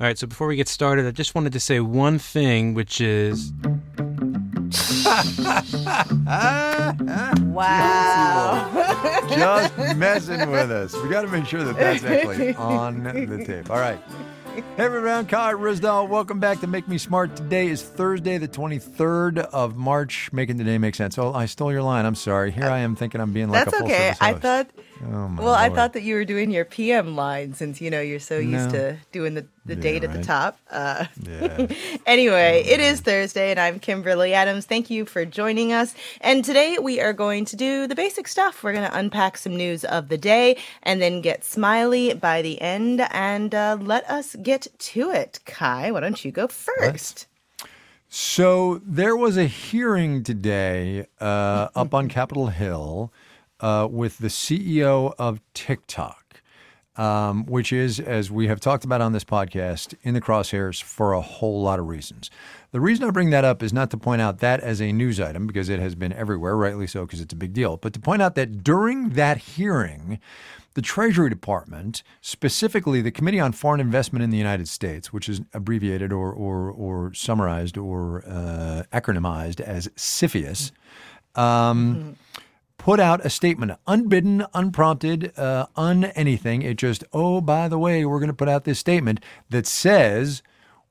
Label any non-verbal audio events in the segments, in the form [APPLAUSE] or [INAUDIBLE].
All right, so before we get started, I just wanted to say one thing, which is [LAUGHS] Wow. Just messing with us. We got to make sure that that's actually [LAUGHS] on the tape. All right. Hey everyone, Kai Ryssdal. Welcome back to Make Me Smart. Today is Thursday, the 23rd of March. Making the day make sense. Oh, I stole your line. I'm sorry. Here I am thinking I'm being like That's a full okay. service I thought. Oh, my Well, I thought that you were doing your PM line since you know you're so used to doing the, the Yeah, date at the top. Uh, Yeah. [LAUGHS] anyway, it is Thursday, and I'm Kimberly Adams. Thank you for joining us. And today we are going to do the basic stuff. We're going to unpack some news of the day and then get smiley by the end. And uh, let us get to it. Kai, why don't you go first? So there was a hearing today uh, up on [LAUGHS] Capitol Hill uh, with the CEO of TikTok, um, which is, as we have talked about on this podcast, in the crosshairs for a whole lot of reasons. The reason I bring that up is not to point out that as a news item, because it has been everywhere, rightly so, because it's a big deal, but to point out that during that hearing, the Treasury Department, specifically the Committee on Foreign Investment in the United States, which is abbreviated or or, or summarized or uh, acronymized as CFIUS, um, put out a statement, unbidden, unprompted, uh, un anything. It just, oh, by the way, we're going to put out this statement that says.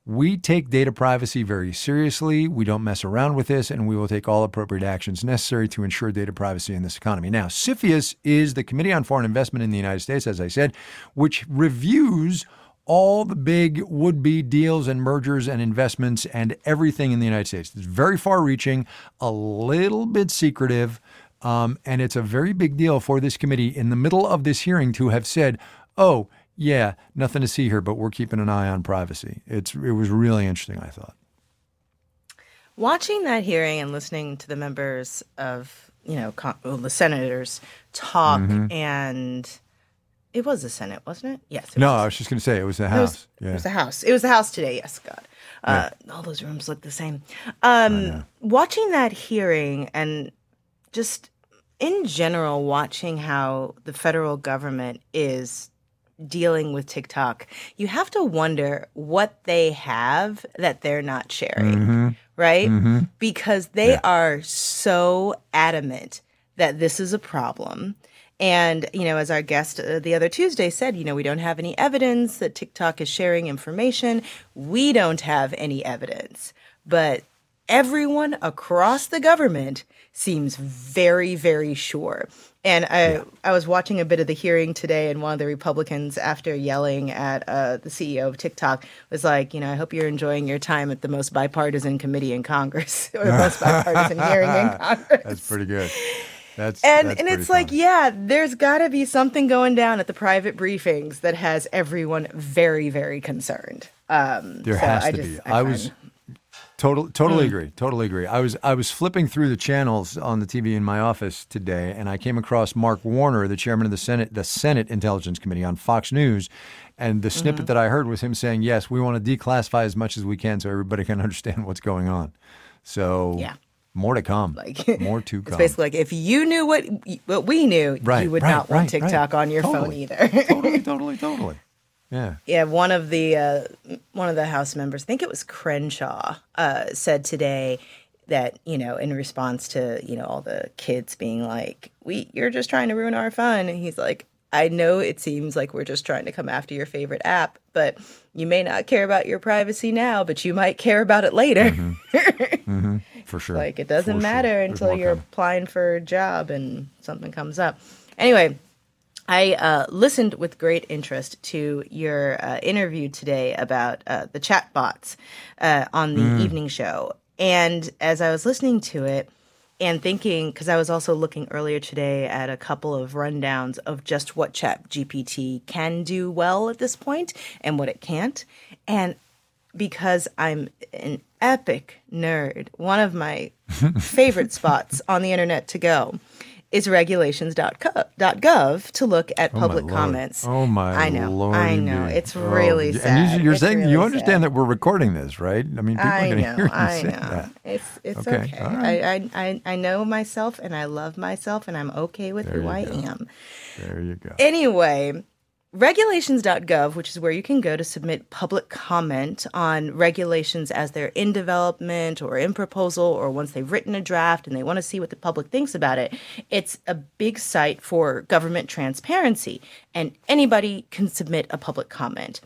We take data privacy very seriously. We don't mess around with this, and we will take all appropriate actions necessary to ensure data privacy in this economy. Now, CFIUS is the Committee on Foreign Investment in the United States, as I said, which reviews all the big would be deals and mergers and investments and everything in the United States. It's very far reaching, a little bit secretive, um, and it's a very big deal for this committee in the middle of this hearing to have said, oh, yeah, nothing to see here, but we're keeping an eye on privacy. It's it was really interesting, I thought. Watching that hearing and listening to the members of, you know, con- well, the senators talk, Mm-hmm. and it was the Senate, wasn't it? Yes. It No, was. I was just going to say it was the It House. was, it was the House. It was the House today. Yes, God. Uh, All those rooms look the same. Um, watching that hearing and just in general, watching how the federal government is dealing with TikTok, you have to wonder what they have that they're not sharing, right? Because they are so adamant that this is a problem. And, you know, as our guest uh, the other Tuesday said, you know, we don't have any evidence that TikTok is sharing information. We don't have any evidence. But everyone across the government seems very, very sure. And I, I was watching a bit of the hearing today, and one of the Republicans, after yelling at uh, the CEO of TikTok, was like, you know, I hope you're enjoying your time at the most bipartisan committee in Congress, [LAUGHS] or the most [LAUGHS] bipartisan hearing in Congress. That's pretty good. That's And that's and it's like, yeah, there's got to be something going down at the private briefings that has everyone very, very concerned. Um, There so has I to just- be. I, was find- total, totally Mm. agree. Totally agree. I was I was flipping through the channels on the TV in my office today, and I came across Mark Warner, the chairman of the Senate, the Senate Intelligence Committee on Fox News, and the Mm-hmm. snippet that I heard was him saying, "Yes, we want to declassify as much as we can so everybody [LAUGHS] can understand what's going on." So Yeah. more to come. Like [LAUGHS] more to come. It's basically like if you knew what what we knew, Right, you would right, not want right, right. TikTok on your phone either. [LAUGHS] totally, totally, totally. Yeah. yeah, one of the uh, one of the House members, I think it was Crenshaw, uh, said today that you know in response to you know all the kids being like, "We, you're just trying to ruin our fun," and he's like. I know it seems like we're just trying to come after your favorite app, but you may not care about your privacy now, but you might care about it later. [LAUGHS] For sure. Like it doesn't For matter There's until you're coming. applying for a job and something comes up. Anyway, I uh, listened with great interest to your uh, interview today about uh, the chatbots uh, on the Mm. evening show. And as I was listening to it and thinking, because I was also looking earlier today at a couple of rundowns of just what ChatGPT can do well at this point and what it can't. And because I'm an epic nerd, one of my [LAUGHS] favorite spots on the internet to go is regulations.gov to look at oh, public comments. Oh my I know. Lord! I know. It's Oh, really and sad. you, you're It's saying really you understand sad. that we're recording this, right? I mean, people are going to hear you I say know. that. It's it's Okay, okay. right. I, I I I know myself and I love myself and I'm okay with There who I go. am. There you go. Anyway, regulations.gov, which is where you can go to submit public comment on regulations as they're in development or in proposal or once they've written a draft and they want to see what the public thinks about it. It's a big site for government transparency, and anybody can submit a public comment.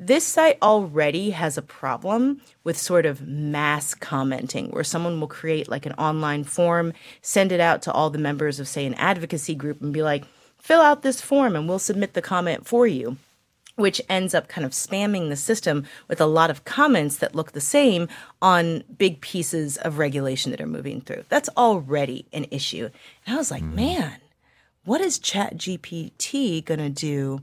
This site already has a problem with sort of mass commenting, where someone will create like an online form, send it out to all the members of, say, an advocacy group, and be like, fill out this form and we'll submit the comment for you which ends up kind of spamming the system with a lot of comments that look the same on big pieces of regulation that are moving through. That's already an issue. And I was like, mm. man, what is ChatGPT going to do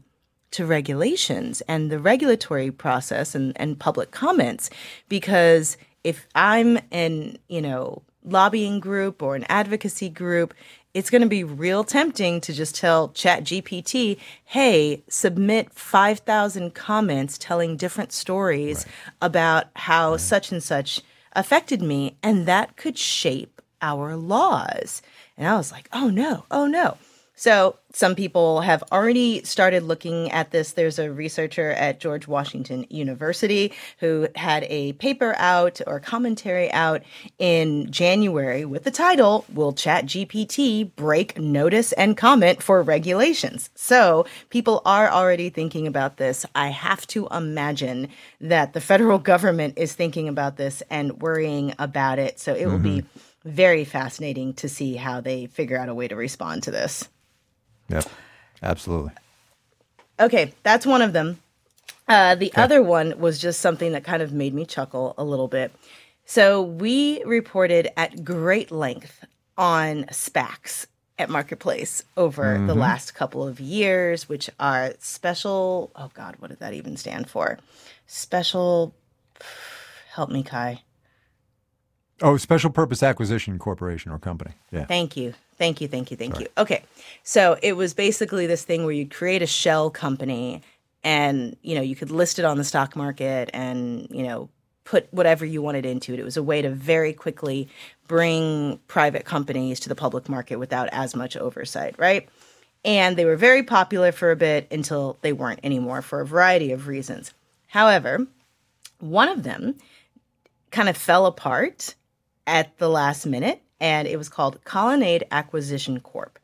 to regulations and the regulatory process and, and public comments? Because if I'm an, you know, lobbying group or an advocacy group it's going to be real tempting to just tell ChatGPT, hey, submit 5,000 comments telling different stories right. about how right. such and such affected me. And that could shape our laws. And I was like, oh no, oh no. So some people have already started looking at this. There's a researcher at George Washington University who had a paper out or commentary out in January with the title Will ChatGPT break notice and comment for regulations? So people are already thinking about this. I have to imagine that the federal [LAUGHS] government is thinking about this and worrying about it. So it mm-hmm. will be mm-hmm. very fascinating to see how they figure out a way to respond to this. Yep, absolutely. Okay, that's one of them. Uh, the okay. other one was just something that kind of made me chuckle a little bit. So we reported at great length on SPACs at Marketplace over mm-hmm. the last couple of years, which are special. Oh God, what did that even stand for? Special. Help me, Kai. Oh, Special Purpose Acquisition Corporation or Company. Yeah. Thank you. Thank you, thank you, thank Sorry. you. Okay. So it was basically this thing where you'd create a shell company and, you know, you could list it on the stock market and, you know, put whatever you wanted into it. It was a way to very quickly bring private companies to the public market without as much oversight, right? And they were very popular for a bit until they weren't anymore for a variety of reasons. However, one of them kind of fell apart at the last minute and it was called Colonnade Acquisition Corp.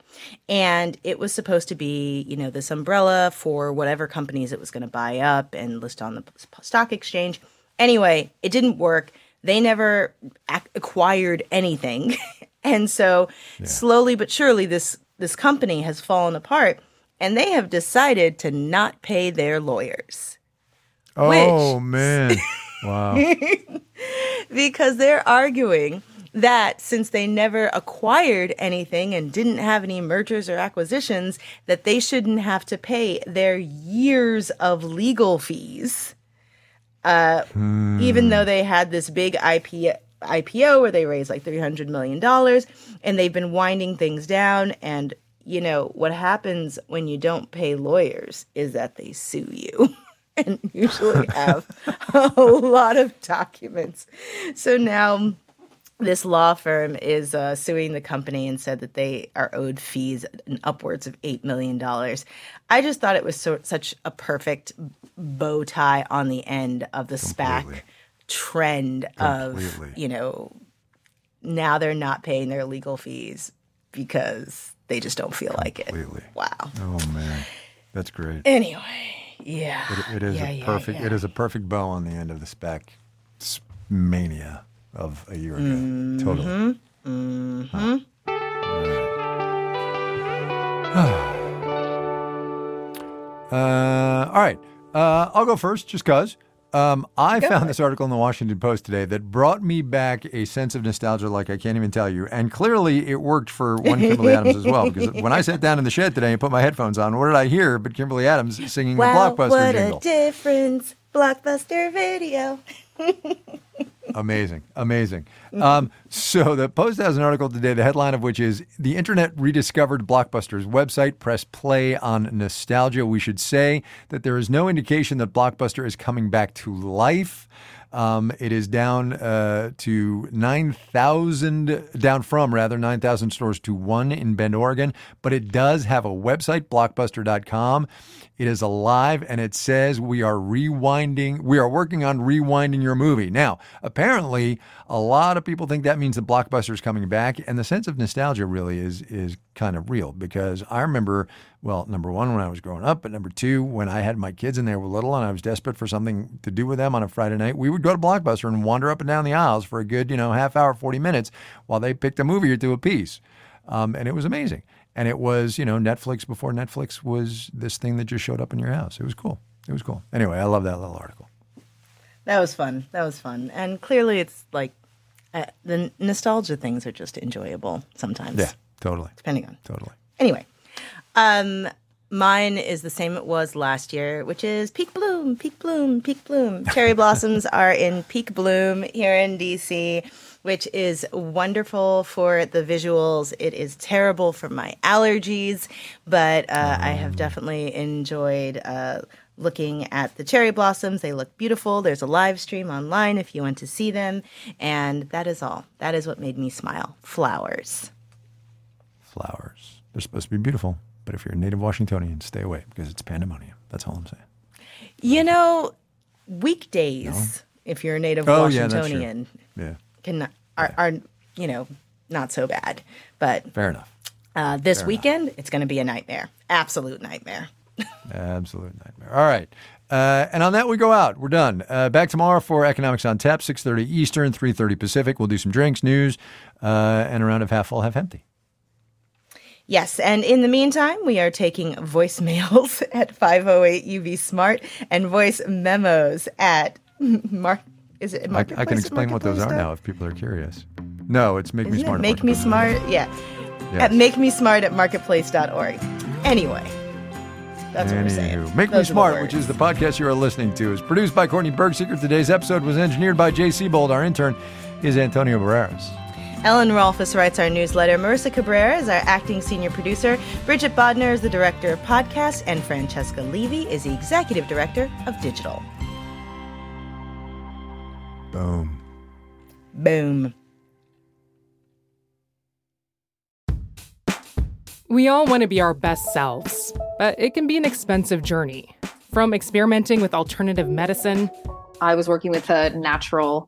And it was supposed to be, you know, this umbrella for whatever companies it was going to buy up and list on the stock exchange. Anyway, it didn't work. They never ac- acquired anything. [LAUGHS] and so yeah. slowly but surely this this company has fallen apart and they have decided to not pay their lawyers. Oh which, man. [LAUGHS] Wow. [LAUGHS] [LAUGHS] because they're arguing that since they never acquired anything and didn't have any mergers or acquisitions, that they shouldn't have to pay their years of legal fees. Uh, hmm. Even though they had this big IP, IPO where they raised like $300 million and they've been winding things down. And, you know, what happens when you don't pay lawyers is that they sue you. [LAUGHS] and usually have a lot of documents. So now this law firm is uh, suing the company and said that they are owed fees upwards of $8 million. I just thought it was so, such a perfect bow tie on the end of the Completely. SPAC trend Completely. of, you know, now they're not paying their legal fees because they just don't feel Completely. like it. Wow. Oh, man. That's great. Anyway, yeah. it, it is yeah, a perfect yeah, yeah. it is a perfect bow on the end of the SPAC mania of a year ago. Mm-hmm. Totally. Mm-hmm. [SIGHS] uh, all right. Uh, I'll go first, just because. Um, I go found this article in the Washington Post today that brought me back a sense of nostalgia like I can't even tell you. And clearly it worked for one Kimberly Adams as well. Because when I sat down in the shed today and put my headphones on, what did I hear but Kimberly Adams singing wow, the Blockbuster what jingle? What a difference. Blockbuster video. [LAUGHS] amazing, amazing. Um, so the Post has an article today, the headline of which is "The Internet Rediscovered Blockbuster's Website." Press play on nostalgia. We should say that there is no indication that Blockbuster is coming back to life. Um, it is down uh, to 9,000, down from rather 9,000 stores to one in Bend, Oregon. But it does have a website, blockbuster.com. It is alive and it says we are rewinding, we are working on rewinding your movie. Now, apparently, a lot of people think that means the blockbuster is coming back, and the sense of nostalgia really is is kind of real because I remember, well, number one, when I was growing up, but number two, when I had my kids and they were little and I was desperate for something to do with them on a Friday night, we would go to Blockbuster and wander up and down the aisles for a good, you know, half hour, 40 minutes while they picked a movie or two apiece. Um, and it was amazing. And it was, you know, Netflix before Netflix was this thing that just showed up in your house. It was cool. It was cool. Anyway, I love that little article. That was fun. That was fun. And clearly, it's like uh, the nostalgia things are just enjoyable sometimes. Yeah, totally. Depending on. Totally. Anyway, um, mine is the same it was last year, which is peak bloom, peak bloom, peak bloom. [LAUGHS] Cherry blossoms are in peak bloom here in DC which is wonderful for the visuals. It is terrible for my allergies, but uh, I have definitely enjoyed. Uh, looking at the cherry blossoms. They look beautiful. There's a live stream online if you want to see them. And that is all. That is what made me smile. Flowers. Flowers. They're supposed to be beautiful, but if you're a native Washingtonian, stay away because it's pandemonium. That's all I'm saying. You know, weekdays, no? if you're a native oh, Washingtonian, yeah, yeah can are, are you know not so bad. But fair enough. Uh, this fair weekend, enough. it's going to be a nightmare. Absolute nightmare. [LAUGHS] Absolute nightmare. All right. Uh, and on that, we go out. We're done. Uh, back tomorrow for Economics on Tap, 6.30 Eastern, 3.30 Pacific. We'll do some drinks, news, uh, and a round of half full, half empty. Yes, and in the meantime, we are taking voicemails [LAUGHS] at 508 UB Smart and voice memos at [LAUGHS] Mark is it? I, I, can explain what those are now if people are curious. No, it's make Isn't me smart. Make me smart. Yeah. Yes. At make me smart at marketplace.org. Anyway. That's what we're saying. Make Those Me Smart, which is the podcast you are listening to, is produced by Courtney Bergsieker. Today's episode was engineered by Jay Siebold. Our intern is Antonio Barreras. Ellen Rolfes writes our newsletter. Marissa Cabrera is our acting senior producer. Bridget Bodnar is the director of podcasts. And Francesca Levy is the executive director of digital. Boom. Boom. We all want to be our best selves, but it can be an expensive journey. From experimenting with alternative medicine, I was working with a natural,